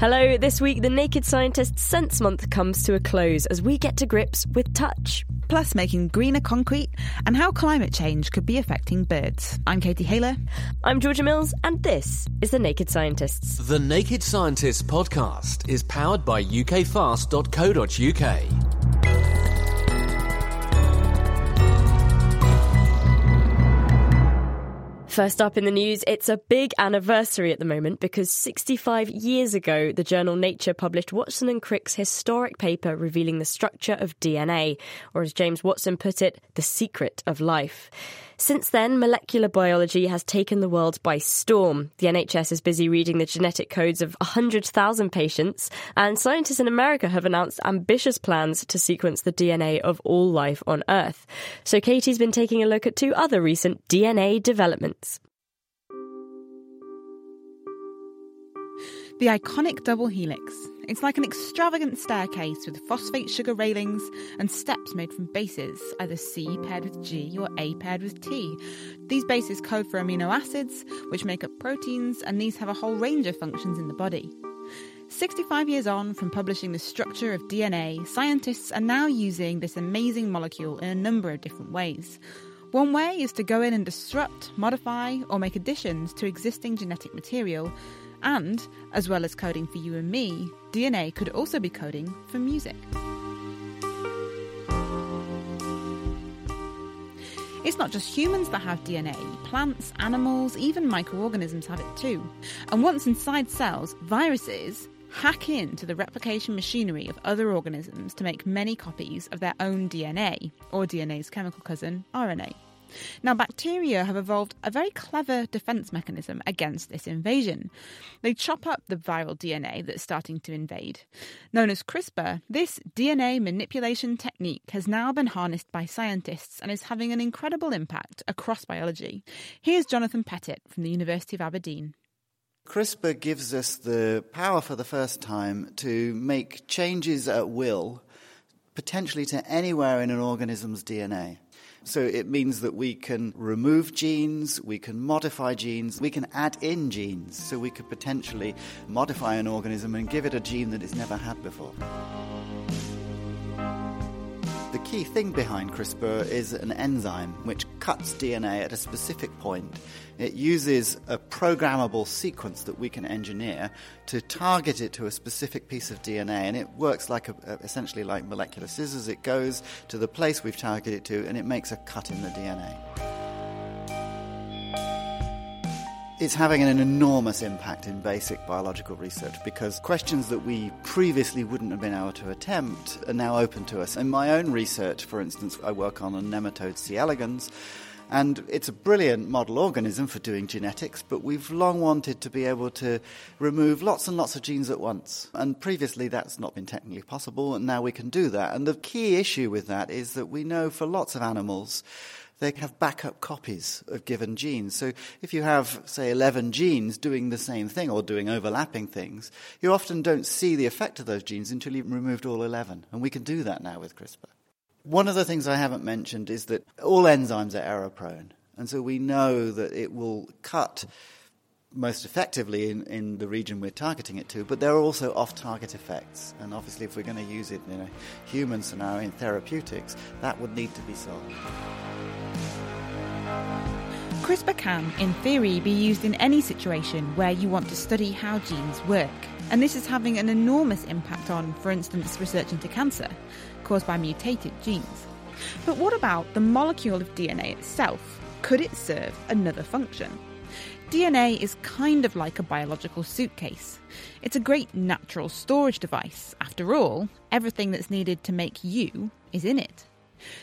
Hello, this week the Naked Scientist Sense Month comes to a close as we get to grips with touch. Plus, making greener concrete and how climate change could be affecting birds. I'm Katie Haylor. I'm Georgia Mills, and this is The Naked Scientists. The Naked Scientists podcast is powered by ukfast.co.uk. First up in the news, it's a big anniversary at the moment because 65 years ago, the journal Nature published Watson and Crick's historic paper revealing the structure of DNA, or as James Watson put it, the secret of life. Since then, molecular biology has taken the world by storm. The NHS is busy reading the genetic codes of 100,000 patients, and scientists in America have announced ambitious plans to sequence the DNA of all life on Earth. So Katie's been taking a look at two other recent DNA developments. The iconic double helix. It's like an extravagant staircase with phosphate sugar railings and steps made from bases, either C paired with G or A paired with T. These bases code for amino acids, which make up proteins, and these have a whole range of functions in the body. 65 years on from publishing the structure of DNA, scientists are now using this amazing molecule in a number of different ways. One way is to go in and disrupt, modify, or make additions to existing genetic material and, as well as coding for you and me, DNA could also be coding for music. It's not just humans that have DNA, plants, animals, even microorganisms have it too. And once inside cells, viruses hack into the replication machinery of other organisms to make many copies of their own DNA, or DNA's chemical cousin, RNA. Now, bacteria have evolved a very clever defense mechanism against this invasion. They chop up the viral DNA that's starting to invade. Known as CRISPR, this DNA manipulation technique has now been harnessed by scientists and is having an incredible impact across biology. Here's Jonathan Pettitt from the University of Aberdeen. CRISPR gives us the power for the first time to make changes at will, potentially to anywhere in an organism's DNA. So it means that we can remove genes, we can modify genes, we can add in genes. So we could potentially modify an organism and give it a gene that it's never had before. The key thing behind CRISPR is an enzyme which cuts DNA at a specific point. It uses a programmable sequence that we can engineer to target it to a specific piece of DNA, and it works like a, essentially like molecular scissors. It goes to the place we've targeted it to, and it makes a cut in the DNA. It's having an enormous impact in basic biological research because questions that we previously wouldn't have been able to attempt are now open to us. In my own research, for instance, I work on a nematode C. elegans, and it's a brilliant model organism for doing genetics, but we've long wanted to be able to remove lots and lots of genes at once. And previously that's not been technically possible, and now we can do that. And the key issue with that is that we know for lots of animals, they have backup copies of given genes. So if you have, say, 11 genes doing the same thing or doing overlapping things, you often don't see the effect of those genes until you've removed all 11. And we can do that now with CRISPR. One of the things I haven't mentioned is that all enzymes are error prone. And so we know that it will cut most effectively in, in the region we're targeting it to, but there are also off target effects. And obviously, if we're going to use it in a human scenario in therapeutics, that would need to be solved. CRISPR can, in theory, be used in any situation where you want to study how genes work. And this is having an enormous impact on, for instance, research into cancer caused by mutated genes. But what about the molecule of DNA itself? Could it serve another function? DNA is kind of like a biological suitcase. It's a great natural storage device. After all, everything that's needed to make you is in it.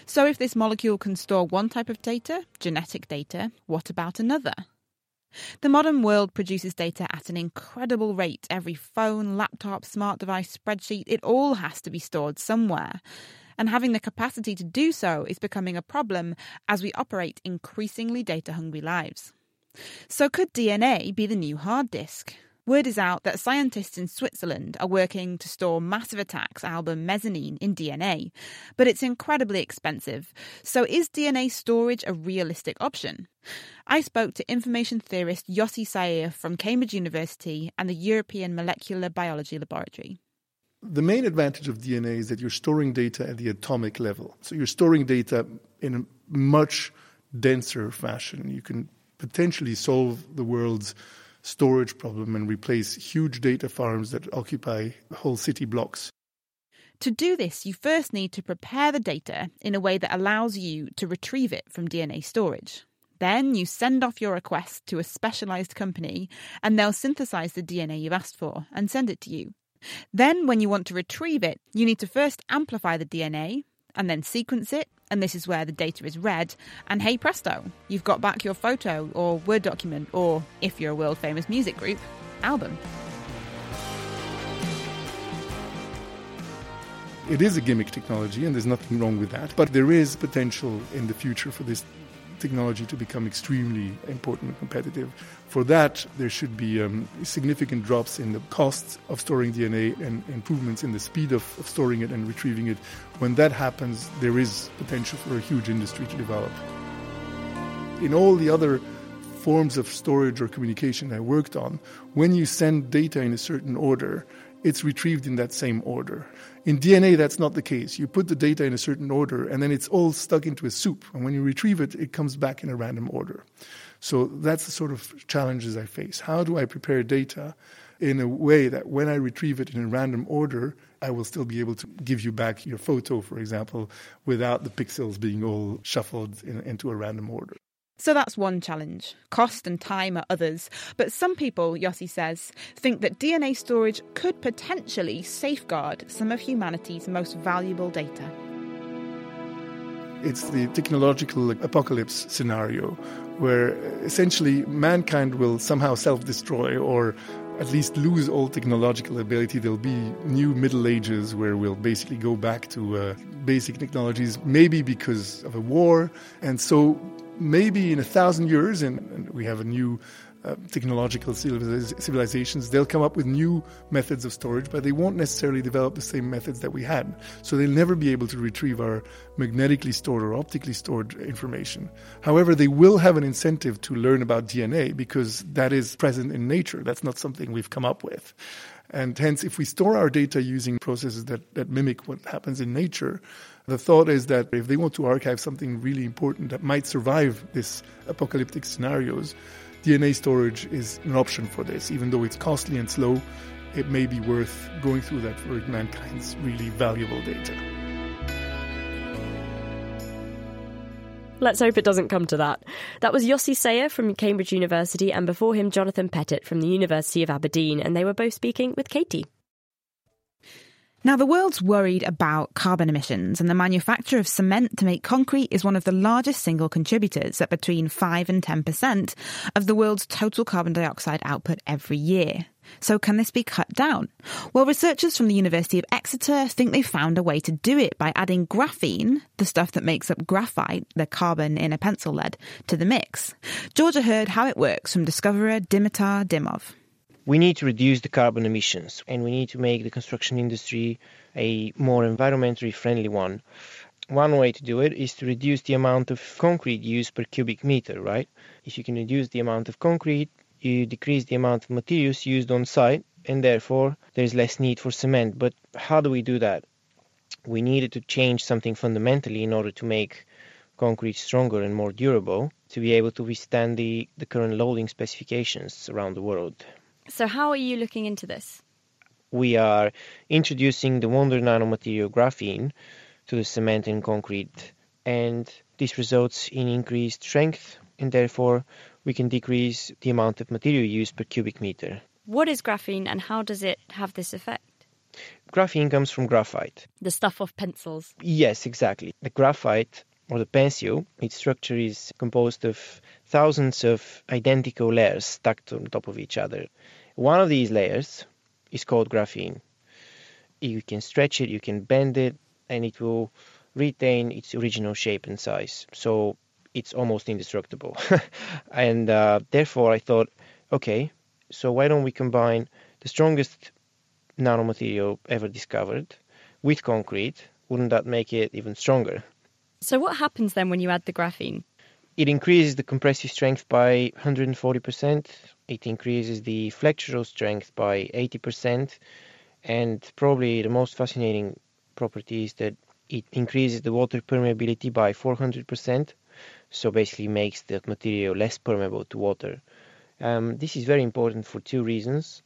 So, if this molecule can store one type of data, genetic data, what about another? The modern world produces data at an incredible rate. Every phone, laptop, smart device, spreadsheet, it all has to be stored somewhere. And having the capacity to do so is becoming a problem as we operate increasingly data hungry lives. So, could DNA be the new hard disk? Word is out that scientists in Switzerland are working to store Massive Attack's album Mezzanine in DNA, but it's incredibly expensive. So, is DNA storage a realistic option? I spoke to information theorist Jossy Sayir from Cambridge University and the European Molecular Biology Laboratory. The main advantage of DNA is that you're storing data at the atomic level. So, you're storing data in a much denser fashion. You can potentially solve the world's storage problem and replace huge data farms that occupy whole city blocks. To do this, you first need to prepare the data in a way that allows you to retrieve it from DNA storage. Then you send off your request to a specialised company and they'll synthesize the DNA you've asked for and send it to you. Then, when you want to retrieve it, you need to first amplify the DNA and then sequence it and this is where the data is read, and hey presto, you've got back your photo or Word document, or if you're a world famous music group, album. It is a gimmick technology, and there's nothing wrong with that. But there is potential in the future for this technology to become extremely important and competitive. For that, there should be um, significant drops in the costs of storing DNA and improvements in the speed of, of storing it and retrieving it. When that happens, there is potential for a huge industry to develop. In all the other forms of storage or communication I worked on, when you send data in a certain order, it's retrieved in that same order. In DNA, that's not the case. You put the data in a certain order, and then it's all stuck into a soup. And when you retrieve it, it comes back in a random order. So that's the sort of challenges I face. How do I prepare data in a way that when I retrieve it in a random order, I will still be able to give you back your photo, for example, without the pixels being all shuffled in, into a random order? So that's one challenge. Cost and time are others. But some people, Jossy says, think that DNA storage could potentially safeguard some of humanity's most valuable data. It's the technological apocalypse scenario where essentially mankind will somehow self destroy or at least lose all technological ability. There'll be new Middle Ages where we'll basically go back to uh, basic technologies, maybe because of a war. And so maybe in a thousand years, and, and we have a new uh, technological civilizations, they'll come up with new methods of storage, but they won't necessarily develop the same methods that we had. So they'll never be able to retrieve our magnetically stored or optically stored information. However, they will have an incentive to learn about DNA because that is present in nature. That's not something we've come up with. And hence, if we store our data using processes that, that mimic what happens in nature, the thought is that if they want to archive something really important that might survive this apocalyptic scenarios, DNA storage is an option for this. Even though it's costly and slow, it may be worth going through that for mankind's really valuable data. Let's hope it doesn't come to that. That was Jossy Sayir from Cambridge University, and before him, Jonathan Pettitt from the University of Aberdeen, and they were both speaking with Katie. Now, the world's worried about carbon emissions, and the manufacture of cement to make concrete is one of the largest single contributors at between 5 and 10% of the world's total carbon dioxide output every year. So, can this be cut down? Well, researchers from the University of Exeter think they've found a way to do it by adding graphene, the stuff that makes up graphite, the carbon in a pencil lead, to the mix. Georgia heard how it works from discoverer Dimitar Dimov we need to reduce the carbon emissions and we need to make the construction industry a more environmentally friendly one. One way to do it is to reduce the amount of concrete used per cubic meter, right? If you can reduce the amount of concrete, you decrease the amount of materials used on site, and therefore there's less need for cement. But how do we do that? We needed to change something fundamentally in order to make concrete stronger and more durable to be able to withstand the, the current loading specifications around the world. So, how are you looking into this? We are introducing the Wonder nanomaterial graphene to the cement and concrete, and this results in increased strength, and therefore we can decrease the amount of material used per cubic meter. What is graphene and how does it have this effect? Graphene comes from graphite. The stuff of pencils. Yes, exactly. The graphite or the pencil, its structure is composed of thousands of identical layers stacked on top of each other. One of these layers is called graphene. You can stretch it, you can bend it, and it will retain its original shape and size. So it's almost indestructible. and uh, therefore, I thought, okay, so why don't we combine the strongest nanomaterial ever discovered with concrete? Wouldn't that make it even stronger? So, what happens then when you add the graphene? It increases the compressive strength by 140%. It increases the flexural strength by 80%. And probably the most fascinating property is that it increases the water permeability by 400%. So basically makes the material less permeable to water. Um, this is very important for two reasons.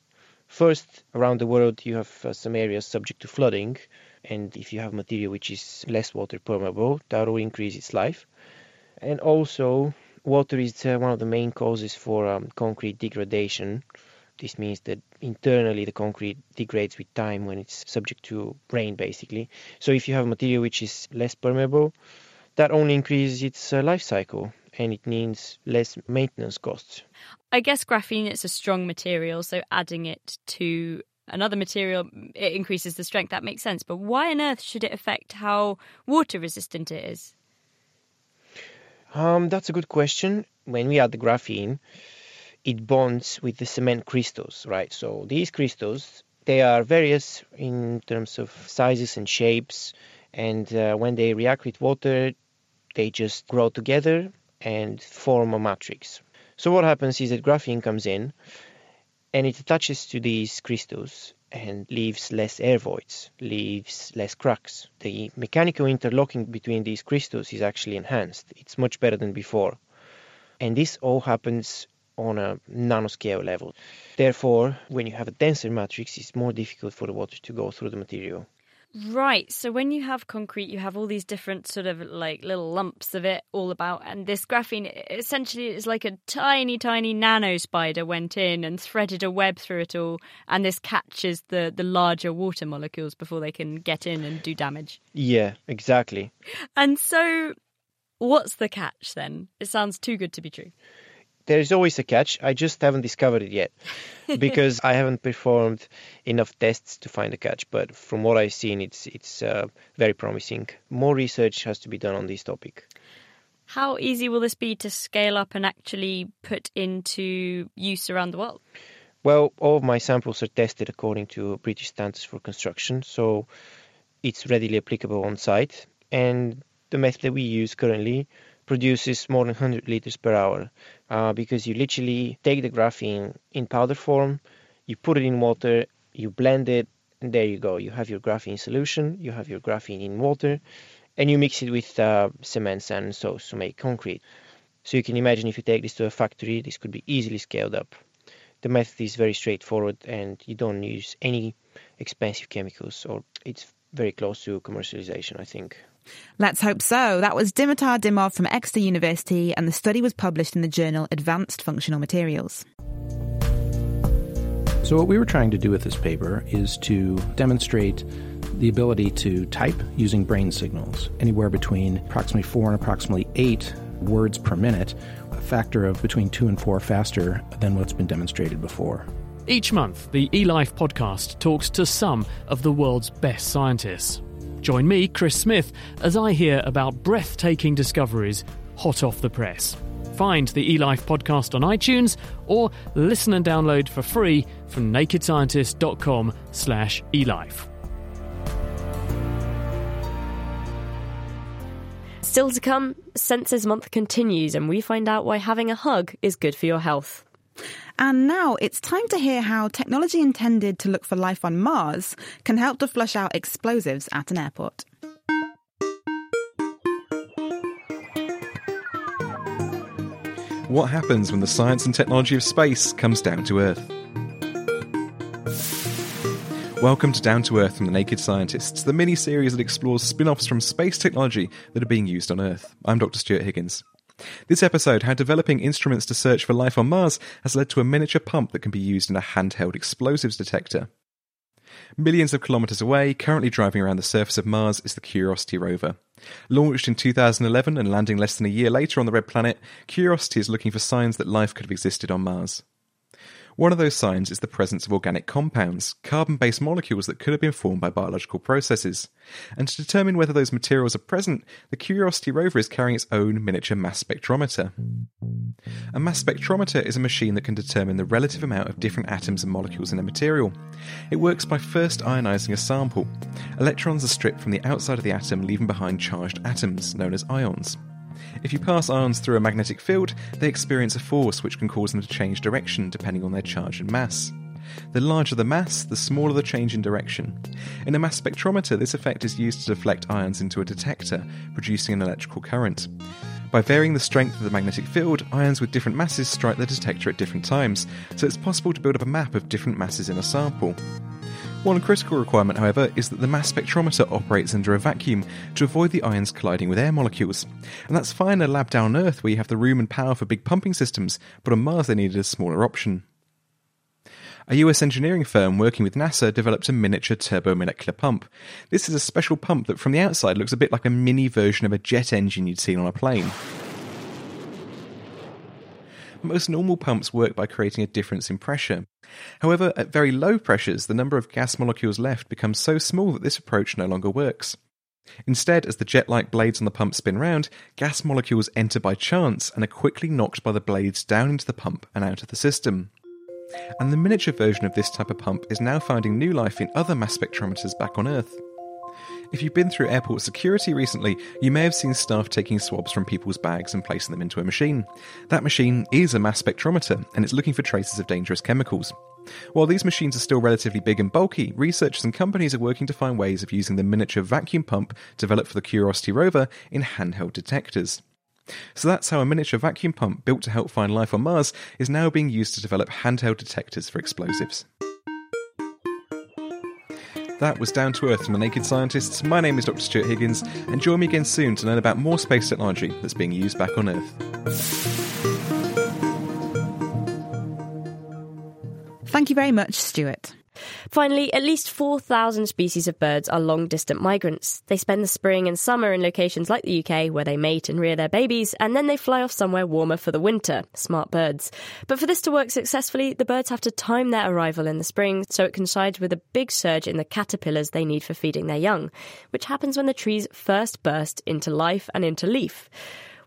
First, around the world, you have uh, some areas subject to flooding, and if you have material which is less water permeable, that will increase its life. And also, water is uh, one of the main causes for um, concrete degradation. This means that internally the concrete degrades with time when it's subject to rain, basically. So if you have material which is less permeable, that only increases its uh, life cycle and it means less maintenance costs. I guess graphene it's a strong material, so adding it to another material it increases the strength. That makes sense. But why on earth should it affect how water resistant it is? Um, that's a good question. When we add the graphene, it bonds with the cement crystals, right? So these crystals they are various in terms of sizes and shapes, and uh, when they react with water, they just grow together and form a matrix. So what happens is that graphene comes in and it attaches to these crystals and leaves less air voids, leaves less cracks. The mechanical interlocking between these crystals is actually enhanced. It's much better than before. And this all happens on a nanoscale level. Therefore, when you have a denser matrix, it's more difficult for the water to go through the material. Right. So when you have concrete, you have all these different sort of like little lumps of it all about. And this graphene essentially is like a tiny, tiny nano spider went in and threaded a web through it all. And this catches the, the larger water molecules before they can get in and do damage. Yeah, exactly. And so what's the catch then? It sounds too good to be true there is always a catch. I just haven't discovered it yet because I haven't performed enough tests to find a catch. But from what I've seen, it's it's uh, very promising. More research has to be done on this topic. How easy will this be to scale up and actually put into use around the world? Well, all of my samples are tested according to British standards for construction, so it's readily applicable on site. And the method that we use currently produces more than 100 liters per hour uh, because you literally take the graphene in powder form, you put it in water, you blend it, and there you go. You have your graphene solution, you have your graphene in water, and you mix it with uh, cement, sand, and sauce to make concrete. So you can imagine if you take this to a factory, this could be easily scaled up. The method is very straightforward, and you don't use any expensive chemicals, or it's very close to commercialization, I think. Let's hope so. That was Dimitar Dimov from Exeter University, and the study was published in the journal Advanced Functional Materials. So, what we were trying to do with this paper is to demonstrate the ability to type using brain signals, anywhere between approximately four and approximately eight words per minute, a factor of between two and four faster than what's been demonstrated before. Each month, the eLife podcast talks to some of the world's best scientists. Join me, Chris Smith, as I hear about breathtaking discoveries hot off the press. Find the eLife podcast on iTunes or listen and download for free from nakedscientist.com slash elife. Still to come, Senses Month continues and we find out why having a hug is good for your health. And now it's time to hear how technology intended to look for life on Mars can help to flush out explosives at an airport. What happens when the science and technology of space comes down to Earth? Welcome to Down to Earth from the Naked Scientists, the mini series that explores spin offs from space technology that are being used on Earth. I'm Dr. Stuart Higgins. This episode, how developing instruments to search for life on Mars has led to a miniature pump that can be used in a handheld explosives detector. Millions of kilometres away, currently driving around the surface of Mars, is the Curiosity rover. Launched in 2011 and landing less than a year later on the Red Planet, Curiosity is looking for signs that life could have existed on Mars. One of those signs is the presence of organic compounds, carbon based molecules that could have been formed by biological processes. And to determine whether those materials are present, the Curiosity rover is carrying its own miniature mass spectrometer. A mass spectrometer is a machine that can determine the relative amount of different atoms and molecules in a material. It works by first ionizing a sample. Electrons are stripped from the outside of the atom, leaving behind charged atoms, known as ions. If you pass ions through a magnetic field, they experience a force which can cause them to change direction depending on their charge and mass. The larger the mass, the smaller the change in direction. In a mass spectrometer, this effect is used to deflect ions into a detector, producing an electrical current. By varying the strength of the magnetic field, ions with different masses strike the detector at different times, so it's possible to build up a map of different masses in a sample. One critical requirement, however, is that the mass spectrometer operates under a vacuum to avoid the ions colliding with air molecules. And that's fine in a lab down Earth where you have the room and power for big pumping systems, but on Mars they needed a smaller option. A US engineering firm working with NASA developed a miniature turbomolecular pump. This is a special pump that from the outside looks a bit like a mini version of a jet engine you'd seen on a plane. Most normal pumps work by creating a difference in pressure. However, at very low pressures, the number of gas molecules left becomes so small that this approach no longer works. Instead, as the jet like blades on the pump spin round, gas molecules enter by chance and are quickly knocked by the blades down into the pump and out of the system. And the miniature version of this type of pump is now finding new life in other mass spectrometers back on Earth. If you've been through airport security recently, you may have seen staff taking swabs from people's bags and placing them into a machine. That machine is a mass spectrometer, and it's looking for traces of dangerous chemicals. While these machines are still relatively big and bulky, researchers and companies are working to find ways of using the miniature vacuum pump developed for the Curiosity rover in handheld detectors. So that's how a miniature vacuum pump built to help find life on Mars is now being used to develop handheld detectors for explosives. That was Down to Earth from the Naked Scientists. My name is Dr. Stuart Higgins, and join me again soon to learn about more space technology that's being used back on Earth. Thank you very much, Stuart. Finally, at least 4,000 species of birds are long distant migrants. They spend the spring and summer in locations like the UK where they mate and rear their babies, and then they fly off somewhere warmer for the winter. Smart birds. But for this to work successfully, the birds have to time their arrival in the spring so it coincides with a big surge in the caterpillars they need for feeding their young, which happens when the trees first burst into life and into leaf.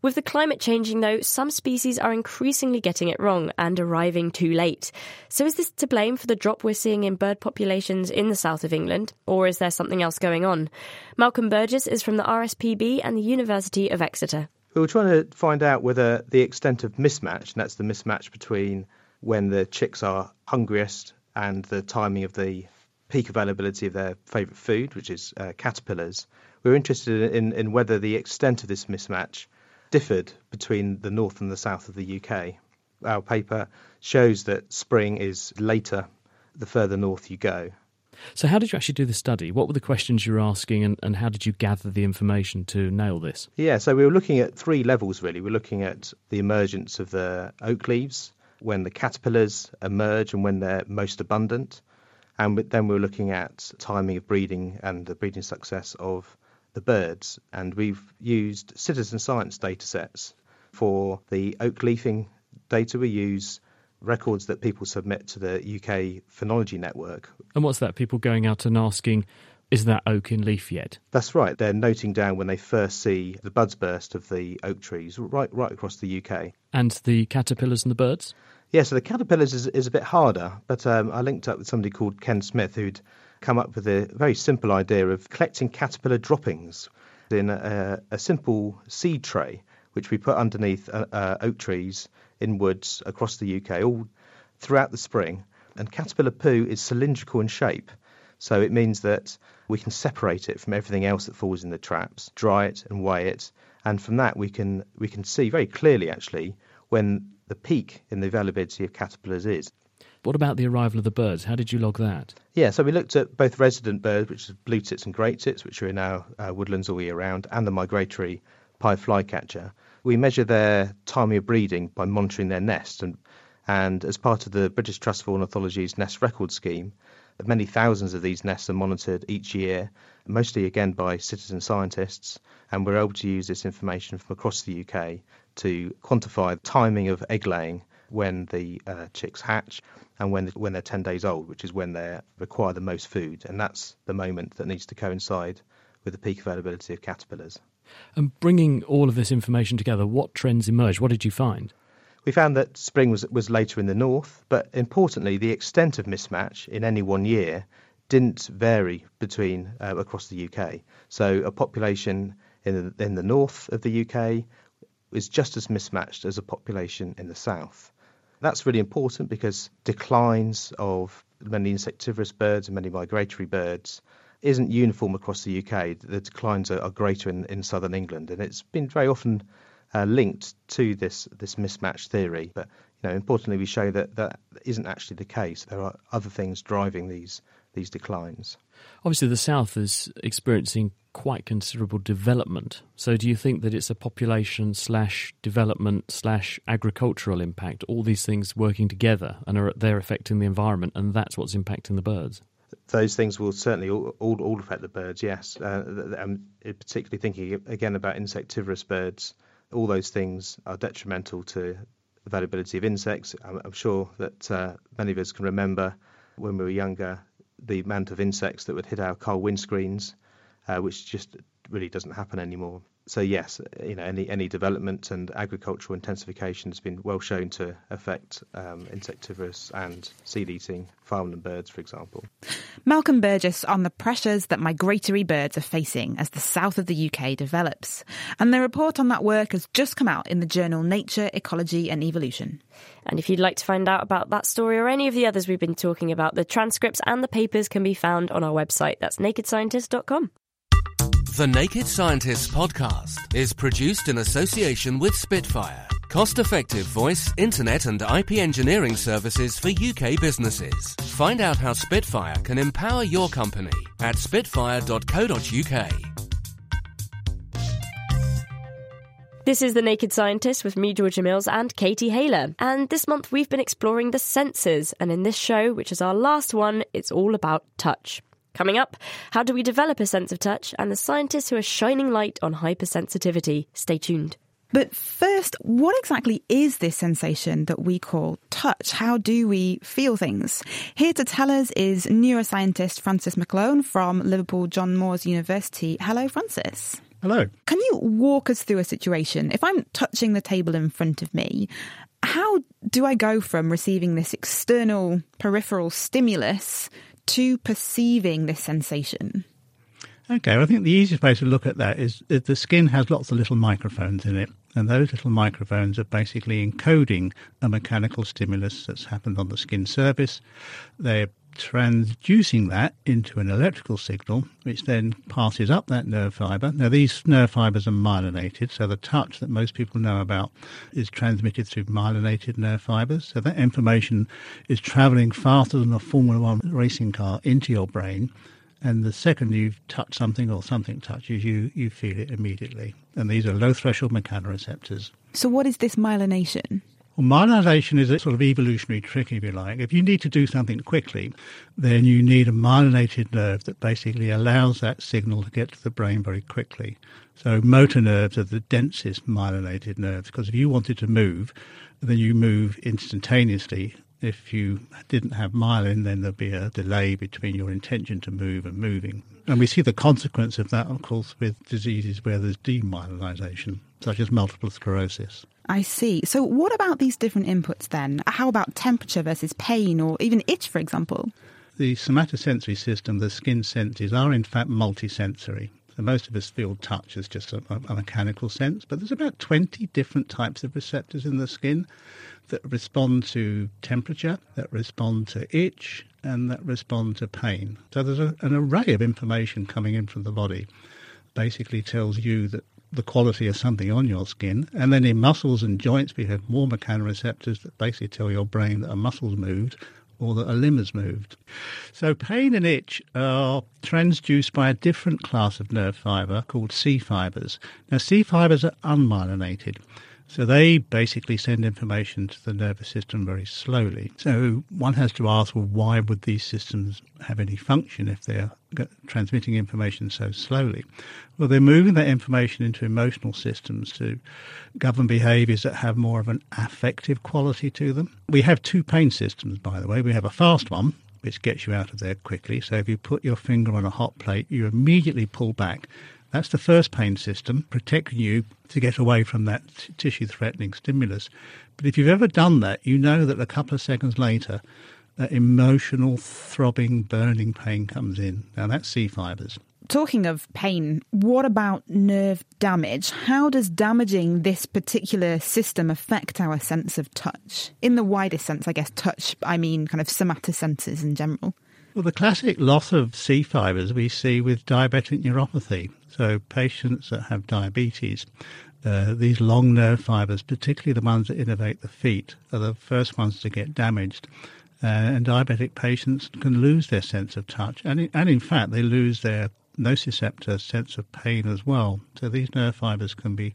With the climate changing, though, some species are increasingly getting it wrong and arriving too late. So is this to blame for the drop we're seeing in bird populations in the south of England, or is there something else going on? Malcolm Burgess is from the RSPB and the University of Exeter. We were trying to find out whether the extent of mismatch, and that's the mismatch between when the chicks are hungriest and the timing of the peak availability of their favourite food, which is uh, caterpillars. We were interested in, in whether the extent of this mismatch differed between the north and the south of the UK. Our paper shows that spring is later the further north you go. So, how did you actually do the study? What were the questions you were asking, and, and how did you gather the information to nail this? Yeah, so we were looking at three levels really. We're looking at the emergence of the oak leaves, when the caterpillars emerge and when they're most abundant. And then we were looking at timing of breeding and the breeding success of the birds, and we've used citizen science data sets. For the oak leafing data, we use records that people submit to the UK Phenology Network. And what's that? People going out and asking, is that oak in leaf yet? That's right. They're noting down when they first see the buds burst of the oak trees right right across the UK. And the caterpillars and the birds? Yeah, so the caterpillars is, is a bit harder, but um, I linked up with somebody called Ken Smith who'd come up with a very simple idea of collecting caterpillar droppings in a, a simple seed tray, which we put underneath uh, uh, oak trees in woods across the UK all throughout the spring. And caterpillar poo is cylindrical in shape. So it means that we can separate it from everything else that falls in the traps, dry it and weigh it, and from that we can we can see very clearly actually when the peak in the availability of caterpillars is. What about the arrival of the birds? How did you log that? Yeah, so we looked at both resident birds, which is blue tits and great tits, which are in our uh, woodlands all year round, and the migratory pied flycatcher. We measure their time of breeding by monitoring their nest, and, and as part of the British Trust for Ornithology's Nest Record Scheme, many thousands of these nests are monitored each year, mostly again by citizen scientists, and we're able to use this information from across the UK to quantify the timing of egg laying when the uh, chicks hatch and when when they're 10 days old, which is when they require the most food, and that's the moment that needs to coincide with the peak availability of caterpillars. And bringing all of this information together, what trends emerged? What did you find? We found that spring was was later in the north, but importantly, the extent of mismatch in any one year didn't vary between uh, across the UK. So a population in the, in the north of the UK is just as mismatched as a population in the south. That's really important because declines of many insectivorous birds and many migratory birds isn't uniform across the UK. The declines are, are greater in, in southern England, and it's been very often uh, linked to this this mismatch theory. But you know, importantly, we show that that isn't actually the case. There are other things driving these these declines. Obviously, the south is experiencing quite considerable development. So, do you think that it's a population slash development slash agricultural impact? All these things working together, and are they're affecting the environment, and that's what's impacting the birds. Those things will certainly all, all, all affect the birds. Yes, uh, I'm particularly thinking again about insectivorous birds. All those things are detrimental to availability of insects. I'm, I'm sure that uh, many of us can remember when we were younger the amount of insects that would hit our car windscreens, uh, which just really doesn't happen anymore. So yes, you know any any development and agricultural intensification has been well shown to affect um, insectivorous and seed-eating farmland birds, for example. Malcolm Burgess on the pressures that migratory birds are facing as the south of the UK develops, and the report on that work has just come out in the journal Nature, Ecology and Evolution. And if you'd like to find out about that story or any of the others we've been talking about, the transcripts and the papers can be found on our website. That's nakedscientist.com. The Naked Scientists podcast is produced in association with Spitfire, cost effective voice, internet, and IP engineering services for UK businesses. Find out how Spitfire can empower your company at spitfire.co.uk. This is The Naked Scientist with me, Georgia Mills, and Katie Haylor. And this month we've been exploring the senses. And in this show, which is our last one, it's all about touch. Coming up, how do we develop a sense of touch and the scientists who are shining light on hypersensitivity? Stay tuned. But first, what exactly is this sensation that we call touch? How do we feel things? Here to tell us is neuroscientist Francis McGlone from Liverpool John Moores University. Hello, Francis. Hello. Can you walk us through a situation? If I'm touching the table in front of me, how do I go from receiving this external peripheral stimulus to perceiving this sensation? Okay, well, I think the easiest way to look at that is that the skin has lots of little microphones in it, and those little microphones are basically encoding a mechanical stimulus that's happened on the skin surface. They're transducing that into an electrical signal, which then passes up that nerve fiber. Now, these nerve fibers are myelinated, so the touch that most people know about is transmitted through myelinated nerve fibers. So that information is traveling faster than a Formula One racing car into your brain. And the second you touch something or something touches you, you feel it immediately. And these are low threshold mechanoreceptors. So, what is this myelination? Well, myelination is a sort of evolutionary trick, if you like. If you need to do something quickly, then you need a myelinated nerve that basically allows that signal to get to the brain very quickly. So motor nerves are the densest myelinated nerves because if you wanted to move, then you move instantaneously. If you didn't have myelin, then there'd be a delay between your intention to move and moving. And we see the consequence of that, of course, with diseases where there's demyelinization, such as multiple sclerosis. I see. So, what about these different inputs then? How about temperature versus pain or even itch, for example? The somatosensory system, the skin senses, are in fact multisensory. So most of us feel touch as just a, a, mechanical sense, but there's about 20 different types of receptors in the skin that respond to temperature, that respond to itch, and that respond to pain. So there's a, an array of information coming in from the body. Basically tells you that the quality of something on your skin. And then in muscles and joints, we have more mechanoreceptors that basically tell your brain that a muscle's moved or that a limb has moved. So pain and itch are transduced by a different class of nerve fibre called C fibres. Now, C fibres are unmyelinated. So they basically send information to the nervous system very slowly. So one has to ask, well, why would these systems have any function if they're transmitting information so slowly? Well, they're moving that information into emotional systems to govern behaviours that have more of an affective quality to them. We have two pain systems, by the way. We have a fast one, which gets you out of there quickly. So if you put your finger on a hot plate, you immediately pull back that's the first pain system, protecting you to get away from that t- tissue threatening stimulus. But if you've ever done that, you know that a couple of seconds later, that emotional, throbbing, burning pain comes in. Now that's C fibres. Talking of pain, what about nerve damage? How does damaging this particular system affect our sense of touch? In the widest sense, I guess, touch, I mean kind of somatosenses in general. Well, the classic loss of C fibres we see with diabetic neuropathy. So, patients that have diabetes, uh, these long nerve fibres, particularly the ones that innervate the feet, are the first ones to get damaged. Uh, and diabetic patients can lose their sense of touch. And in, and in fact, they lose their nociceptor sense of pain as well. So, these nerve fibres can be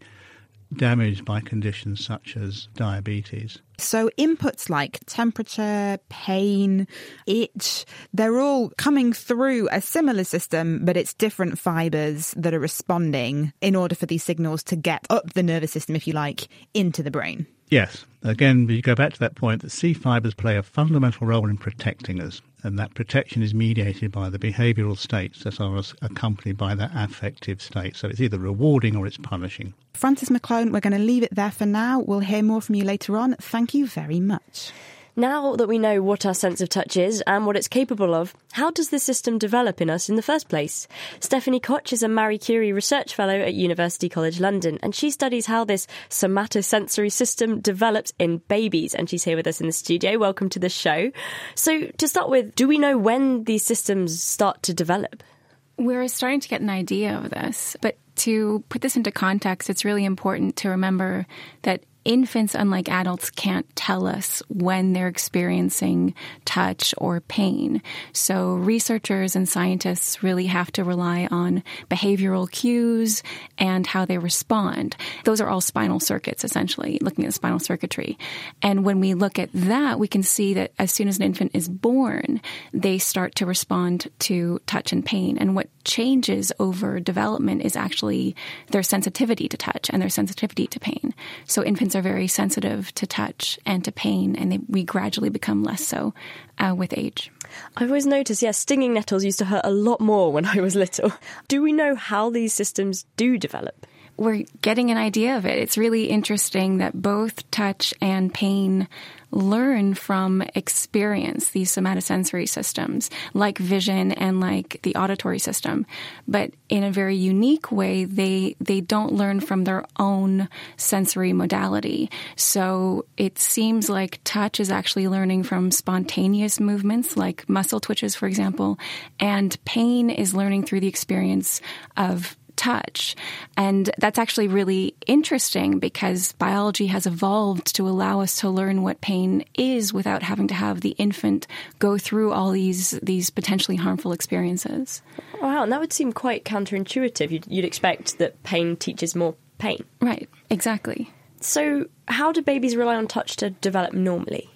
damaged by conditions such as diabetes. So, inputs like temperature, pain, itch, they're all coming through a similar system, but it's different fibres that are responding in order for these signals to get up the nervous system, if you like, into the brain. Yes. Again, we go back to that point that C fibres play a fundamental role in protecting us, and that protection is mediated by the behavioural states that are accompanied by that affective state. So it's either rewarding or it's punishing. Francis McGlone, we're going to leave it there for now. We'll hear more from you later on. Thank you very much. Now that we know what our sense of touch is and what it's capable of, how does this system develop in us in the first place? Stephanie Koch is a Marie Curie Research Fellow at University College London, and she studies how this somatosensory system develops in babies. And she's here with us in the studio. Welcome to the show. So, to start with, do we know when these systems start to develop? We're starting to get an idea of this, but to put this into context, it's really important to remember that infants, unlike adults, can't tell us when they're experiencing touch or pain. So researchers and scientists really have to rely on behavioral cues and how they respond. Those are all spinal circuits, essentially, looking at spinal circuitry. And when we look at that, we can see that as soon as an infant is born, they start to respond to touch and pain. And what changes over development is actually their sensitivity to touch and their sensitivity to pain. So infants are very sensitive to touch and to pain, and they, we gradually become less so uh, with age. I've always noticed, yes, stinging nettles used to hurt a lot more when I was little. Do we know how these systems do develop? We're getting an idea of it. It's really interesting that both touch and pain learn from experience these somatosensory systems, like vision and like the auditory system. But in a very unique way, they, they don't learn from their own sensory modality. So it seems like touch is actually learning from spontaneous movements, like muscle twitches, for example, and pain is learning through the experience of touch. And that's actually really interesting because biology has evolved to allow us to learn what pain is without having to have the infant go through all these these potentially harmful experiences. Wow, and that would seem quite counterintuitive. You'd, you'd expect that pain teaches more pain. Right, exactly. So, how do babies rely on touch to develop normally?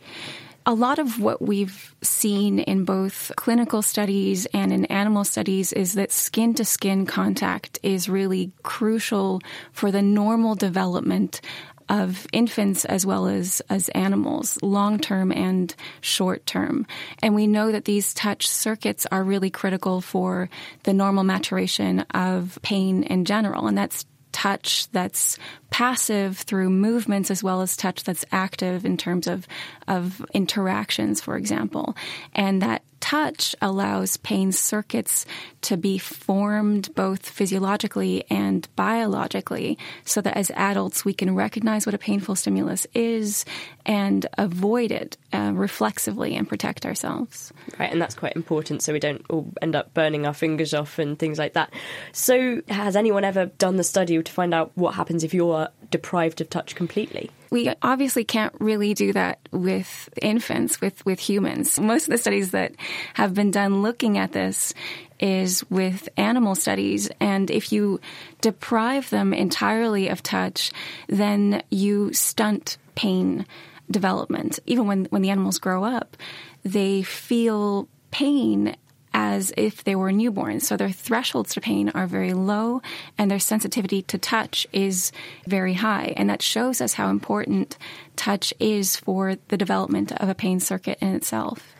A lot of what we've seen in both clinical studies and in animal studies is that skin to skin contact is really crucial for the normal development of infants as well as, as animals, long term and short term. And we know that these touch circuits are really critical for the normal maturation of pain in general. And that's touch that's passive through movements as well as touch that's active in terms of, of interactions, for example. And that touch allows pain circuits to be formed both physiologically and biologically so that as adults we can recognize what a painful stimulus is and avoid it uh, reflexively and protect ourselves. Right, and that's quite important so we don't all end up burning our fingers off and things like that. So, has anyone ever done the study to find out what happens if you're deprived of touch completely? We obviously can't really do that with infants, with, with humans. Most of the studies that have been done looking at this is with animal studies. And if you deprive them entirely of touch, then you stunt pain development. Even when, when the animals grow up, they feel pain as if they were newborns. So their thresholds to pain are very low and their sensitivity to touch is very high. And that shows us how important touch is for the development of a pain circuit in itself.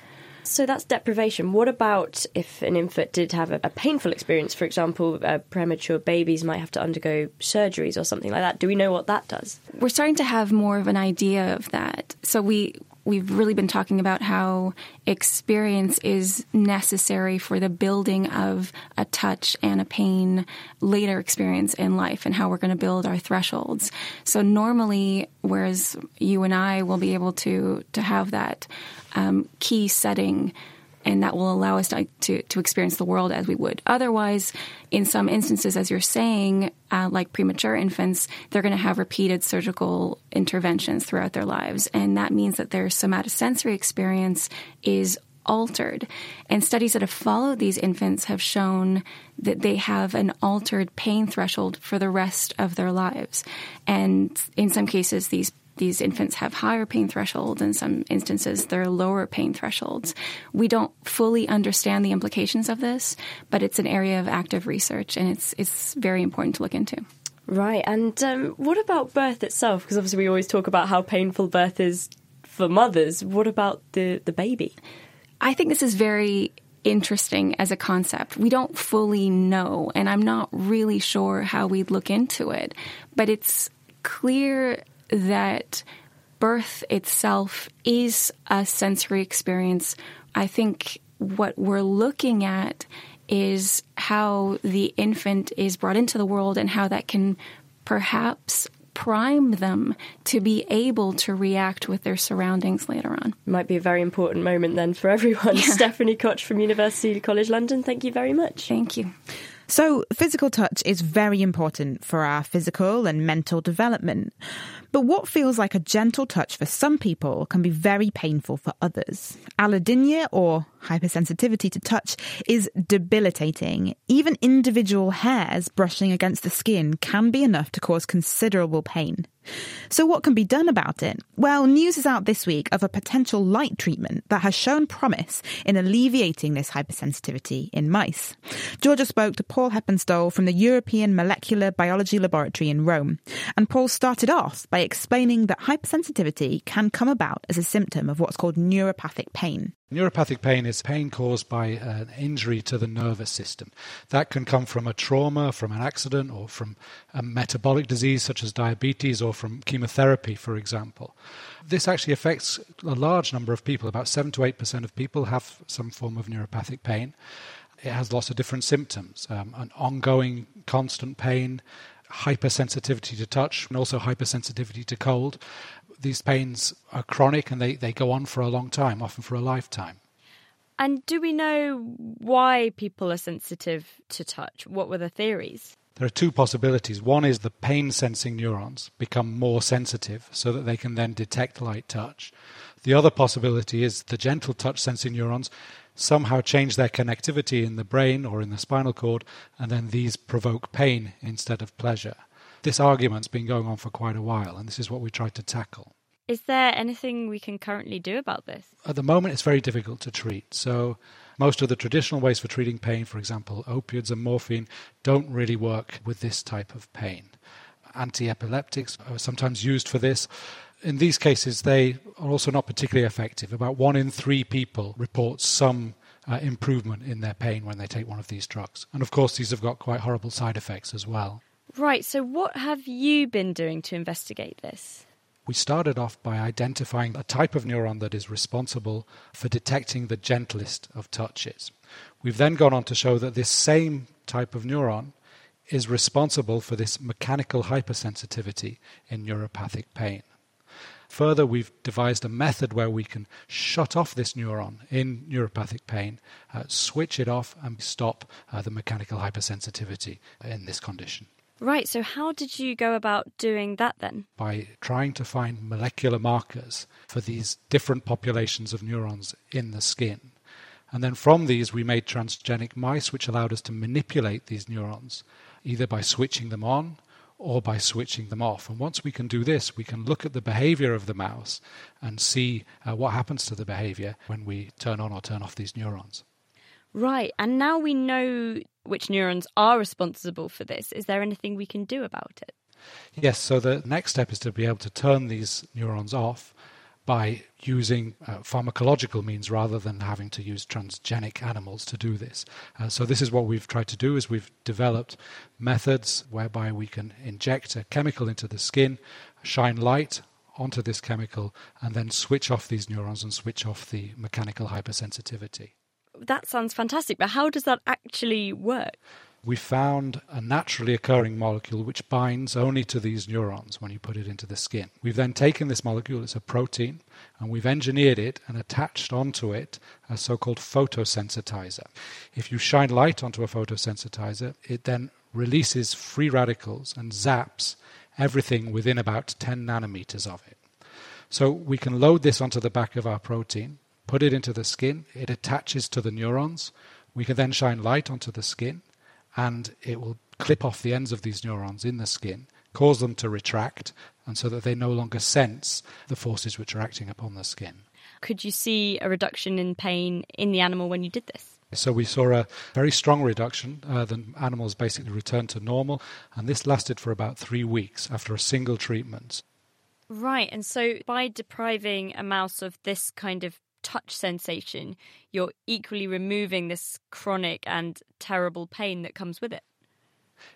So that's deprivation. What about if an infant did have a, a painful experience? For example, uh, premature babies might have to undergo surgeries or something like that. Do we know what that does? We're starting to have more of an idea of that. So we we've really been talking about how experience is necessary for the building of a touch and a pain later experience in life and how we're going to build our thresholds. So normally, whereas you and I will be able to to have that um, key setting and that will allow us to, to, to, experience the world as we would. Otherwise, in some instances, as you're saying, uh, like premature infants, they're going to have repeated surgical interventions throughout their lives. And that means that their somatosensory experience is altered. And studies that have followed these infants have shown that they have an altered pain threshold for the rest of their lives. And in some cases, these these infants have higher pain thresholds. In some instances, they're lower pain thresholds. We don't fully understand the implications of this, but it's an area of active research, and it's it's very important to look into. Right. And um, what about birth itself? Because obviously, we always talk about how painful birth is for mothers. What about the the baby? I think this is very interesting as a concept. We don't fully know, and I'm not really sure how we'd look into it, but it's clear that birth itself is a sensory experience. I think what we're looking at is how the infant is brought into the world and how that can perhaps prime them to be able to react with their surroundings later on. Might be a very important moment then for everyone. Yeah. Stephanie Koch from University College London, thank you very much. Thank you. So, physical touch is very important for our physical and mental development. But what feels like a gentle touch for some people can be very painful for others. Allodynia, or hypersensitivity to touch, is debilitating. Even individual hairs brushing against the skin can be enough to cause considerable pain. So, what can be done about it? Well, news is out this week of a potential light treatment that has shown promise in alleviating this hypersensitivity in mice. Georgia spoke to Paul Heppenstall from the European Molecular Biology Laboratory in Rome, and Paul started off by explaining that hypersensitivity can come about as a symptom of what's called neuropathic pain. Neuropathic pain is pain caused by an injury to the nervous system. That can come from a trauma, from an accident, or from a metabolic disease such as diabetes, or from chemotherapy, for example. This actually affects a large number of people. About 7 to 8% of people have some form of neuropathic pain. It has lots of different symptoms um, an ongoing, constant pain, hypersensitivity to touch, and also hypersensitivity to cold these pains are chronic and they, they go on for a long time, often for a lifetime. And do we know why people are sensitive to touch? What were the theories? There are two possibilities. One is the pain sensing neurons become more sensitive so that they can then detect light touch. The other possibility is the gentle touch sensing neurons somehow change their connectivity in the brain or in the spinal cord, and then these provoke pain instead of pleasure. This argument's been going on for quite a while, and this is what we tried to tackle. Is there anything we can currently do about this? At the moment, it's very difficult to treat. So, most of the traditional ways for treating pain, for example, opioids and morphine, don't really work with this type of pain. Anti epileptics are sometimes used for this. In these cases, they are also not particularly effective. About one in three people report some uh, improvement in their pain when they take one of these drugs. And of course, these have got quite horrible side effects as well. Right, so what have you been doing to investigate this? We started off by identifying a type of neuron that is responsible for detecting the gentlest of touches. We've then gone on to show that this same type of neuron is responsible for this mechanical hypersensitivity in neuropathic pain. Further, we've devised a method where we can shut off this neuron in neuropathic pain, uh, switch it off, and stop uh, the mechanical hypersensitivity in this condition. Right, so how did you go about doing that then? By trying to find molecular markers for these different populations of neurons in the skin. And then from these, we made transgenic mice, which allowed us to manipulate these neurons, either by switching them on or by switching them off. And once we can do this, we can look at the behavior of the mouse and see uh, what happens to the behavior when we turn on or turn off these neurons. Right, and now we know which neurons are responsible for this. Is there anything we can do about it? Yes, so the next step is to be able to turn these neurons off by using uh, pharmacological means rather than having to use transgenic animals to do this. Uh, so this is what we've tried to do is we've developed methods whereby we can inject a chemical into the skin, shine light onto this chemical and then switch off these neurons and switch off the mechanical hypersensitivity. That sounds fantastic, but how does that actually work? We found a naturally occurring molecule which binds only to these neurons when you put it into the skin. We've then taken this molecule, it's a protein, and we've engineered it and attached onto it a so called photosensitizer. If you shine light onto a photosensitizer, it then releases free radicals and zaps everything within about 10 nanometers of it. So we can load this onto the back of our protein, put it into the skin, it attaches to the neurons. We can then shine light onto the skin and it will clip off the ends of these neurons in the skin, cause them to retract, and so that they no longer sense the forces which are acting upon the skin. Could you see a reduction in pain in the animal when you did this? So we saw a very strong reduction. Uh, the animals basically returned to normal, and this lasted for about three weeks after a single treatment. Right, and so by depriving a mouse of this kind of touch sensation, you're equally removing this chronic and terrible pain that comes with it.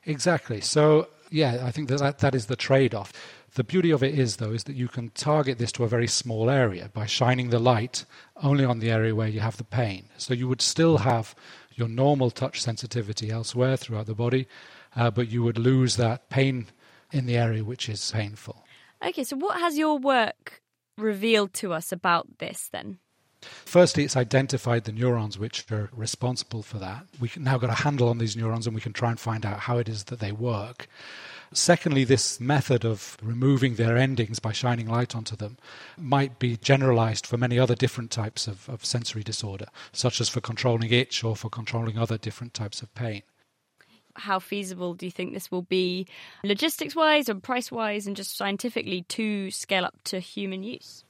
Exactly. So, yeah, I think that, that, that is the trade off. The beauty of it is, though, is that you can target this to a very small area by shining the light only on the area where you have the pain. So you would still have your normal touch sensitivity elsewhere throughout the body, uh, but you would lose that pain in the area which is painful. Okay, so what has your work revealed to us about this then? Firstly, it's identified the neurons which are responsible for that. We've now got a handle on these neurons and we can try and find out how it is that they work. Secondly, this method of removing their endings by shining light onto them might be generalized for many other different types of, of sensory disorder, such as for controlling itch or for controlling other different types of pain how feasible do you think this will be logistics wise or price wise and just scientifically to scale up to human use?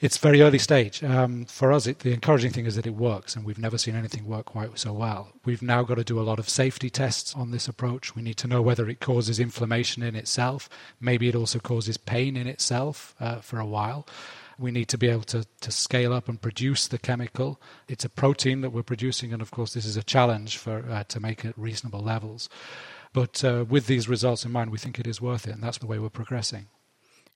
It's very early stage. Um, for us, it, the encouraging thing is that it works, and we've never seen anything work quite so well. We've now got to do a lot of safety tests on this approach. We need to know whether it causes inflammation in itself. Maybe it also causes pain in itself uh, for a while. We need to be able to, to scale up and produce the chemical. It's a protein that we're producing, and of course, this is a challenge for uh, to make it reasonable levels. But uh, with these results in mind, we think it is worth it, and that's the way we're progressing.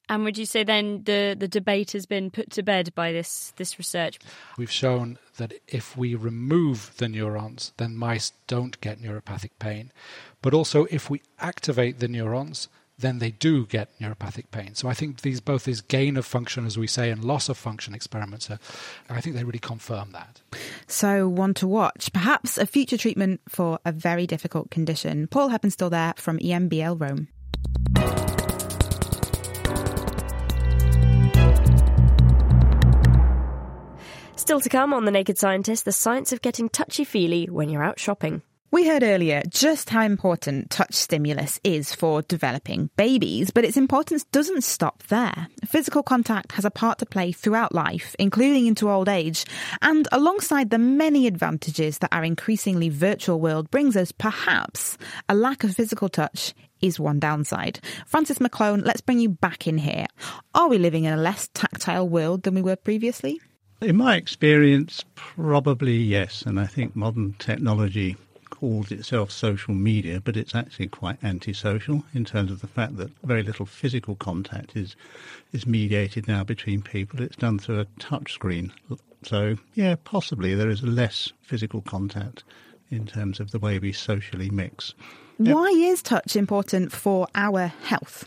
And would you say then the, the debate has been put to bed by this, this research? We've shown that if we remove the neurons, then mice don't get neuropathic pain. But also, if we activate the neurons, then they do get neuropathic pain. So I think these both these gain of function, as we say, and loss of function experiments, are, I think they really confirm that. So one to watch, perhaps a future treatment for a very difficult condition. Paul Heppenstall there from EMBL Rome. Still to come on The Naked Scientist, the science of getting touchy feely when you're out shopping. We heard earlier just how important touch stimulus is for developing babies, but its importance doesn't stop there. Physical contact has a part to play throughout life, including into old age, and alongside the many advantages that our increasingly virtual world brings us, perhaps a lack of physical touch is one downside. Francis McGlone, let's bring you back in here. Are we living in a less tactile world than we were previously? In my experience, probably yes. And I think modern technology calls itself social media, but it's actually quite antisocial in terms of the fact that very little physical contact is is mediated now between people. It's done through a touch screen. So yeah, possibly there is less physical contact in terms of the way we socially mix. Why is touch important for our health?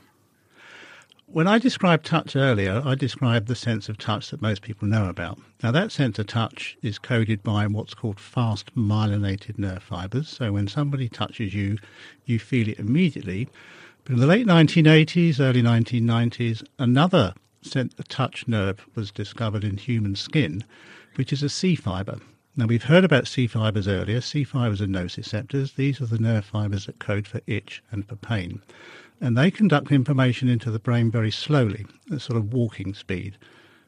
When I described touch earlier, I described the sense of touch that most people know about. Now, that sense of touch is coded by what's called fast myelinated nerve fibers. So, when somebody touches you, you feel it immediately. But in the late 1980s, early 1990s, another sense of touch nerve was discovered in human skin, which is a C fiber. Now, we've heard about C fibers earlier. C fibers are nociceptors. These are the nerve fibers that code for itch and for pain. And they conduct information into the brain very slowly, at sort of walking speed.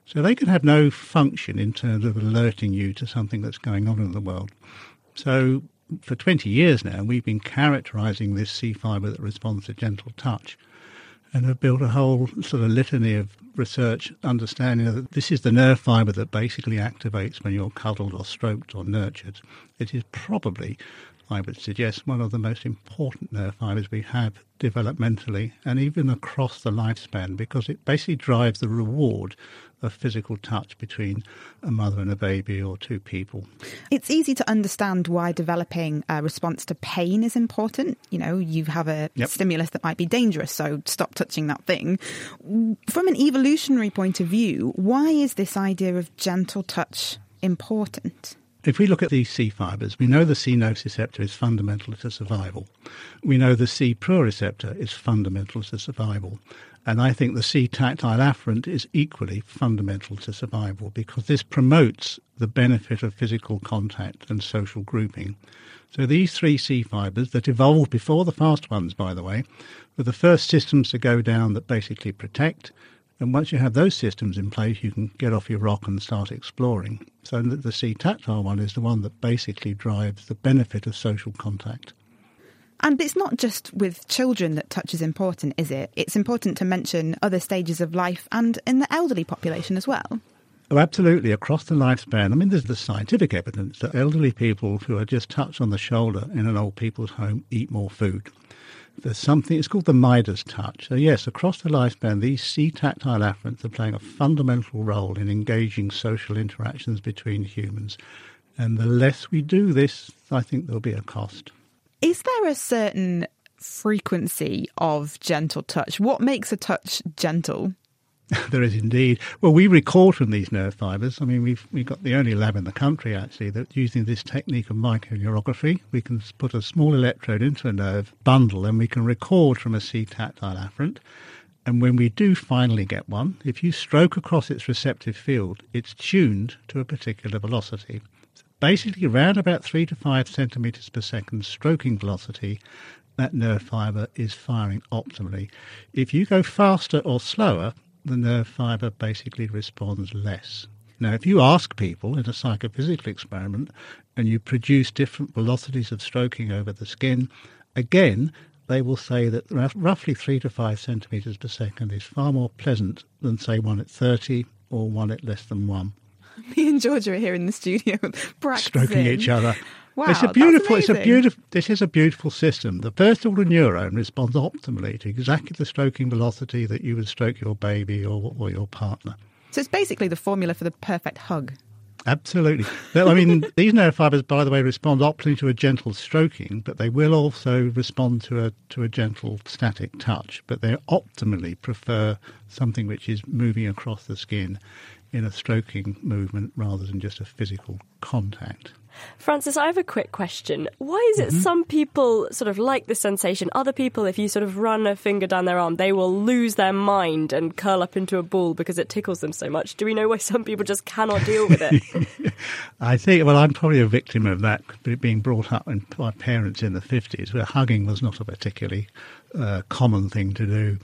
So they can have no function in terms of alerting you to something that's going on in the world. So for 20 years now, we've been characterizing this C fiber that responds to gentle touch and have built a whole sort of litany of research understanding that this is the nerve fiber that basically activates when you're cuddled or stroked or nurtured. It is probably, I would suggest, one of the most important nerve fibers we have developmentally and even across the lifespan because it basically drives the reward of physical touch between a mother and a baby or two people. It's easy to understand why developing a response to pain is important. You know, you have a yep. stimulus that might be dangerous, so stop touching that thing. From an evolutionary point of view, why is this idea of gentle touch important? If we look at these C fibers, we know the C nociceptor is fundamental to survival. We know the C pruriceptor is fundamental to survival. And I think the C tactile afferent is equally fundamental to survival because this promotes the benefit of physical contact and social grouping. So these three C fibers that evolved before the fast ones, by the way, were the first systems to go down that basically protect. And once you have those systems in place, you can get off your rock and start exploring. So the C tactile one is the one that basically drives the benefit of social contact. And it's not just with children that touch is important, is it? It's important to mention other stages of life and in the elderly population as well. Oh, absolutely. Across the lifespan, I mean, there's the scientific evidence that elderly people who are just touched on the shoulder in an old people's home eat more food. There's something, it's called the Midas touch. So, yes, across the lifespan, these C tactile afferents are playing a fundamental role in engaging social interactions between humans. And the less we do this, I think there'll be a cost. Is there a certain frequency of gentle touch? What makes a touch gentle? there is indeed. Well, we record from these nerve fibres. I mean, we've we've got the only lab in the country actually that using this technique of microneurography, we can put a small electrode into a nerve bundle and we can record from a C tactile afferent. And when we do finally get one, if you stroke across its receptive field, it's tuned to a particular velocity basically around about three to five centimetres per second stroking velocity, that nerve fibre is firing optimally. If you go faster or slower, the nerve fibre basically responds less. Now, if you ask people in a psychophysical experiment and you produce different velocities of stroking over the skin, again, they will say that roughly three to five centimetres per second is far more pleasant than, say, one at 30 or one at less than one. Me and Georgia are here in the studio practicing. Stroking each other. Wow, it's a beautiful. It's a beautiful. This is a beautiful system. The first order neuron responds optimally to exactly the stroking velocity that you would stroke your baby or, or your partner. So it's basically the formula for the perfect hug. Absolutely. I mean, these nerve fibers, by the way, respond optimally to a gentle stroking, but they will also respond to a to a gentle static touch. But they optimally prefer something which is moving across the skin in a stroking movement rather than just a physical contact. Francis, I have a quick question. Why is it mm-hmm. some people sort of like the sensation? Other people, if you sort of run a finger down their arm, they will lose their mind and curl up into a ball because it tickles them so much. Do we know why some people just cannot deal with it? I think, well, I'm probably a victim of that, being brought up by parents in the 50s where hugging was not a particularly uh, common thing to do.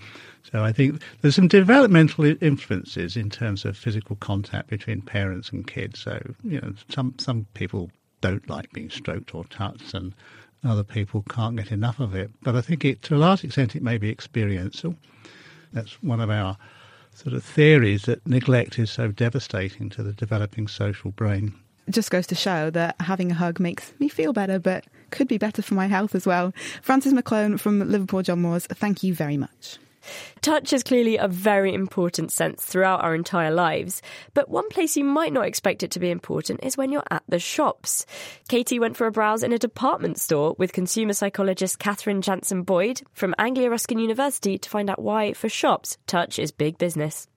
So I think there's some developmental influences in terms of physical contact between parents and kids. So you know, some some people don't like being stroked or touched, and other people can't get enough of it. But I think it, to a large extent, it may be experiential. That's one of our sort of theories that neglect is so devastating to the developing social brain. It just goes to show that having a hug makes me feel better, but could be better for my health as well. Francis McGlone from Liverpool John Moores, thank you very much. Touch is clearly a very important sense throughout our entire lives, but one place you might not expect it to be important is when you're at the shops. Katie went for a browse in a department store with consumer psychologist Cathrine Jansson-Boyd from Anglia Ruskin University to find out why, for shops, touch is big business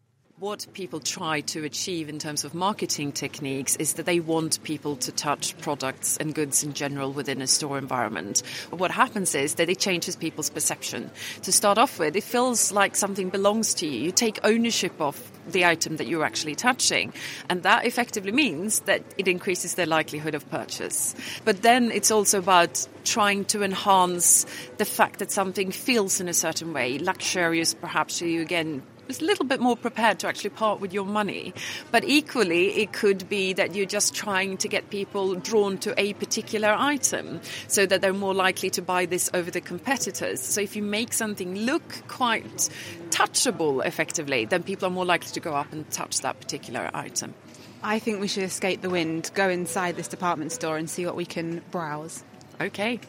what people try to achieve in terms of marketing techniques is that they want people to touch products and goods in general within a store environment. What happens is that it changes people's perception. To start off with, it feels like something belongs to you. You take ownership of the item that you're actually touching, and that effectively means that it increases their likelihood of purchase. But then it's also about trying to enhance the fact that something feels in a certain way, luxurious perhaps, you again a little bit more prepared to actually part with your money. But equally, it could be that you're just trying to get people drawn to a particular item so that they're more likely to buy this over the competitors. So if you make something look quite touchable effectively, then people are more likely to go up and touch that particular item. I think we should escape the wind, go inside this department store and see what we can browse. Okay.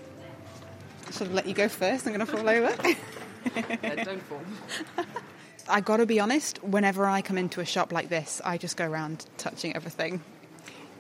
I Should I let you go first? I'm going to fall over. uh, don't fall. I got to be honest, whenever I come into a shop like this, I just go around touching everything.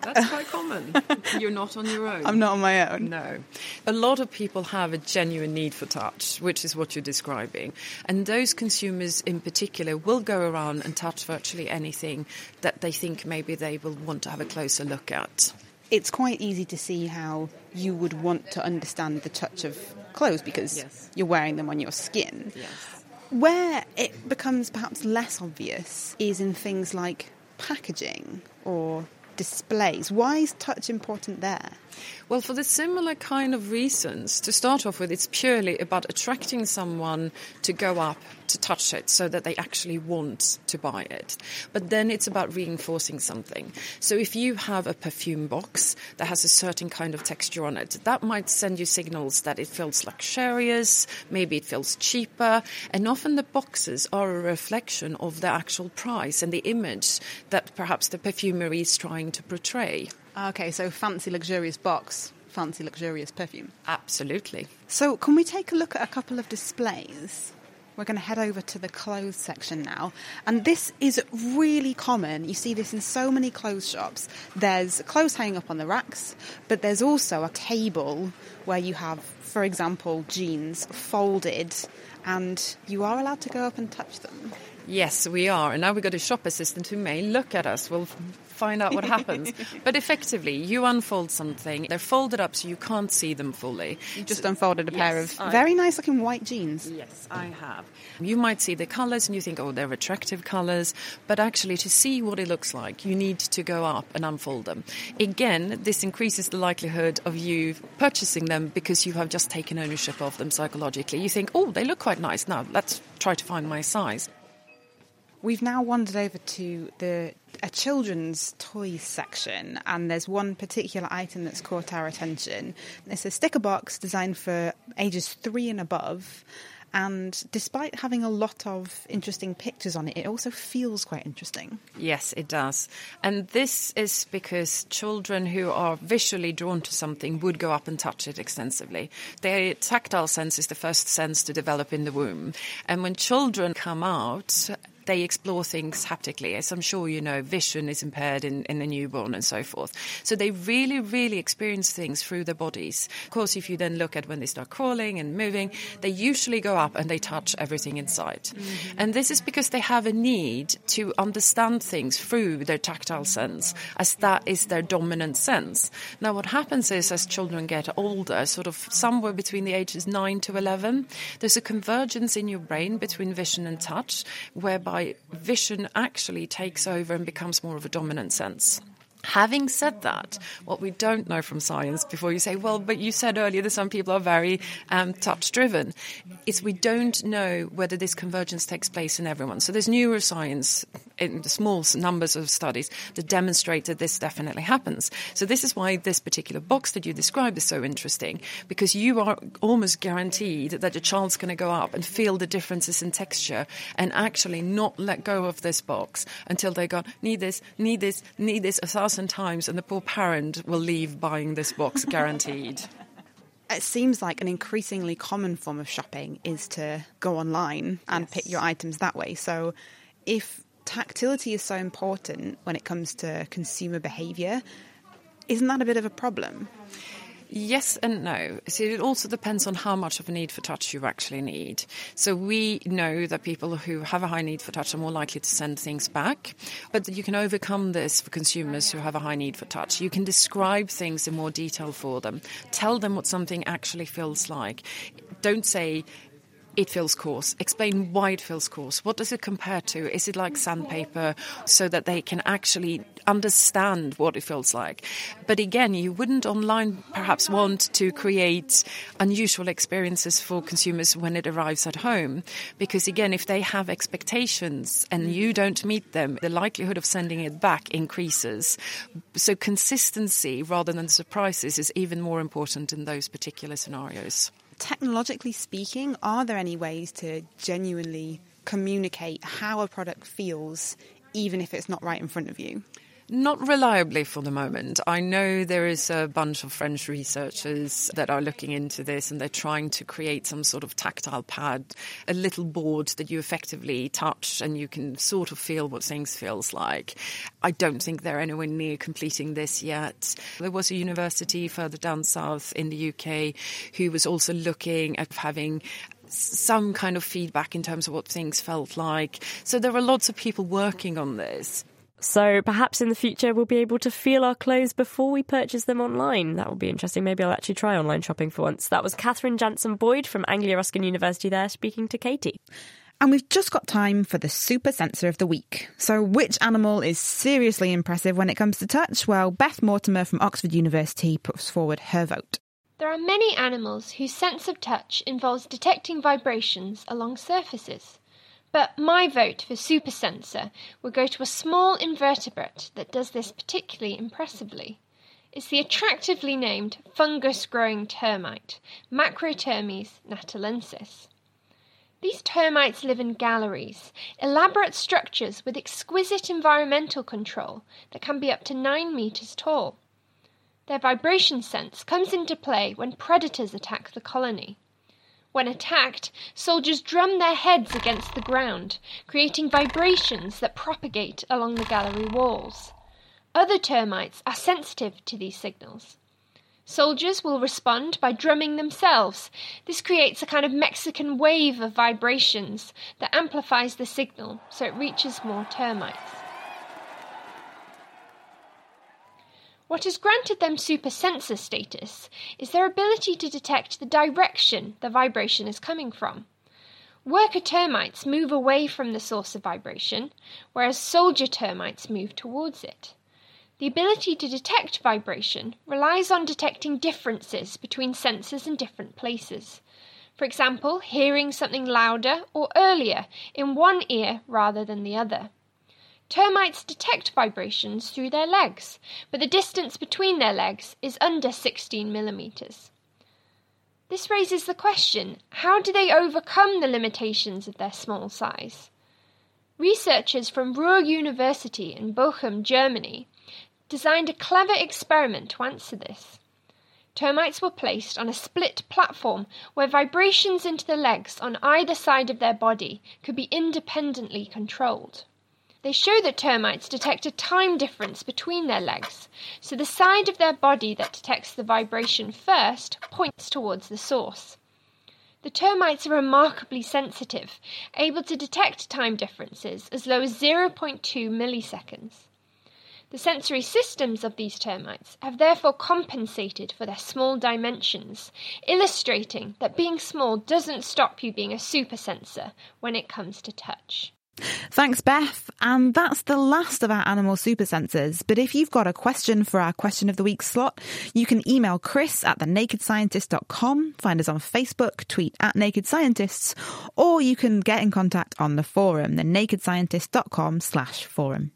That's quite common. You're not on your own. I'm not on my own. No. A lot of people have a genuine need for touch, which is what you're describing. And those consumers in particular will go around and touch virtually anything that they think maybe they will want to have a closer look at. It's quite easy to see how you would want to understand the touch of clothes because yes. you're wearing them on your skin. Yes. Where it becomes perhaps less obvious is in things like packaging or displays. Why is touch important there? Well, for the similar kind of reasons, to start off with, it's purely about attracting someone to go up to touch it so that they actually want to buy it. But then it's about reinforcing something. So if you have a perfume box that has a certain kind of texture on it, that might send you signals that it feels luxurious, maybe it feels cheaper, and often the boxes are a reflection of the actual price and the image that perhaps the perfumery is trying to portray. Okay, so fancy luxurious box, fancy luxurious perfume. Absolutely. So, can we take a look at a couple of displays? We're going to head over to the clothes section now. And this is really common. You see this in so many clothes shops. There's clothes hanging up on the racks, but there's also a table where you have, for example, jeans folded, and you are allowed to go up and touch them. Yes, we are. And now we've got a shop assistant who may look at us. We'll find out what happens. but effectively, you unfold something, they're folded up so you can't see them fully. You just so, unfolded a yes, pair of I, very nice looking white jeans. Yes, I have. You might see the colours and you think, oh, they're attractive colours, but actually, to see what it looks like, you need to go up and unfold them. Again, this increases the likelihood of you purchasing them because you have just taken ownership of them psychologically. You think, oh, they look quite nice. Now, let's try to find my size. We've now wandered over to the a children's toys section, and there's one particular item that's caught our attention. It's a sticker box designed for ages three and above. And despite having a lot of interesting pictures on it, it also feels quite interesting. Yes, it does. And this is because children who are visually drawn to something would go up and touch it extensively. Their tactile sense is the first sense to develop in the womb. And when children come out, they explore things haptically. As I'm sure you know, vision is impaired in, in a newborn and so forth. So they really, really experience things through their bodies. Of course, if you then look at when they start crawling and moving, they usually go up and they touch everything inside. Mm-hmm. And this is because they have a need to understand things through their tactile sense, as that is their dominant sense. Now, what happens is as children get older, sort of somewhere between the ages 9 to 11, there's a convergence in your brain between vision and touch, whereby vision actually takes over and becomes more of a dominant sense. Having said that, what we don't know from science, before you say, well, but you said earlier that some people are very um, touch driven, is we don't know whether this convergence takes place in everyone. So there's neuroscience in the small numbers of studies that demonstrate that this definitely happens. So this is why this particular box that you described is so interesting, because you are almost guaranteed that the child's going to go up and feel the differences in texture and actually not let go of this box until they go, need this, need this, need this, a thousand times, and the poor parent will leave buying this box guaranteed. it seems like an increasingly common form of shopping is to go online and yes. pick your items that way. So if tactility is so important when it comes to consumer behavior, isn't that a bit of a problem? Yes and no. So it also depends on how much of a need for touch you actually need. So we know that people who have a high need for touch are more likely to send things back, but you can overcome this for consumers who have a high need for touch. You can describe things in more detail for them, tell them what something actually feels like. Don't say it feels coarse. Explain why it feels coarse. What does it compare to? Is it like sandpaper so that they can actually understand what it feels like? But again, you wouldn't online perhaps want to create unusual experiences for consumers when it arrives at home. Because again, if they have expectations and you don't meet them, the likelihood of sending it back increases. So consistency rather than surprises is even more important in those particular scenarios technologically speaking, are there any ways to genuinely communicate how a product feels, even if it's not right in front of you? Not reliably for the moment. I know there is a bunch of French researchers that are looking into this and they're trying to create some sort of tactile pad, a little board that you effectively touch and you can sort of feel what things feels like. I don't think they're anywhere near completing this yet. There was a university further down south in the UK who was also looking at having some kind of feedback in terms of what things felt like. So there are lots of people working on this. So perhaps in the future we'll be able to feel our clothes before we purchase them online. That will be interesting. Maybe I'll actually try online shopping for once. That was Cathrine Jansson-Boyd from Anglia Ruskin University there speaking to Katie. And we've just got time for the super sensor of the week. So, which animal is seriously impressive when it comes to touch? Well, Beth Mortimer from Oxford University puts forward her vote. There are many animals whose sense of touch involves detecting vibrations along surfaces. But my vote for super sensor will go to a small invertebrate that does this particularly impressively. It's the attractively named fungus growing termite, Macrotermes natalensis. These termites live in galleries, elaborate structures with exquisite environmental control that can be up to 9 metres tall. Their vibration sense comes into play when predators attack the colony. When attacked, soldiers drum their heads against the ground, creating vibrations that propagate along the gallery walls. Other termites are sensitive to these signals. Soldiers will respond by drumming themselves. This creates a kind of Mexican wave of vibrations that amplifies the signal so it reaches more termites. What has granted them super sensor status is their ability to detect the direction the vibration is coming from. Worker termites move away from the source of vibration, whereas soldier termites move towards it. The ability to detect vibration relies on detecting differences between sensors in different places. For example, hearing something louder or earlier in one ear rather than the other. Termites detect vibrations through their legs, but the distance between their legs is under 16 millimeters. This raises the question how do they overcome the limitations of their small size? Researchers from Ruhr University in Bochum, Germany, designed a clever experiment to answer this. Termites were placed on a split platform where vibrations into the legs on either side of their body could be independently controlled. They show that termites detect a time difference between their legs, so the side of their body that detects the vibration first points towards the source. The termites are remarkably sensitive, able to detect time differences as low as 0.2 milliseconds. The sensory systems of these termites have therefore compensated for their small dimensions, illustrating that being small doesn't stop you being a super sensor when it comes to touch. Thanks, Beth. And that's the last of our animal super senses. But if you've got a question for our question of the week slot, you can email Chris at thenakedscientist.com, find us on Facebook, tweet at Naked Scientists, or you can get in contact on the forum, thenakedscientist.com slash forum.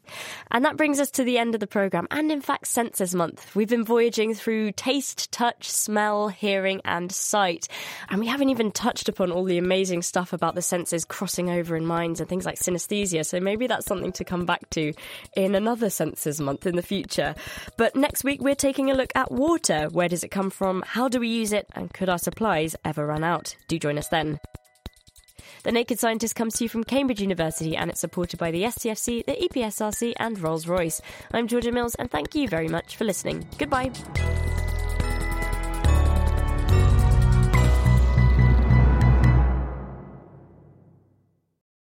And that brings us to the end of the programme, and in fact, Senses Month. We've been voyaging through taste, touch, smell, hearing, and sight. And we haven't even touched upon all the amazing stuff about the senses crossing over in minds and things like synesthesia, so maybe that's something to come back to in another senses month in the future. But next week, we're taking a look at water. Where does it come from? How do we use it? And could our supplies ever run out? Do join us then. The Naked Scientist comes to you from Cambridge University and it's supported by the STFC, the EPSRC, and Rolls Royce. I'm Georgia Mills, and thank you very much for listening. Goodbye.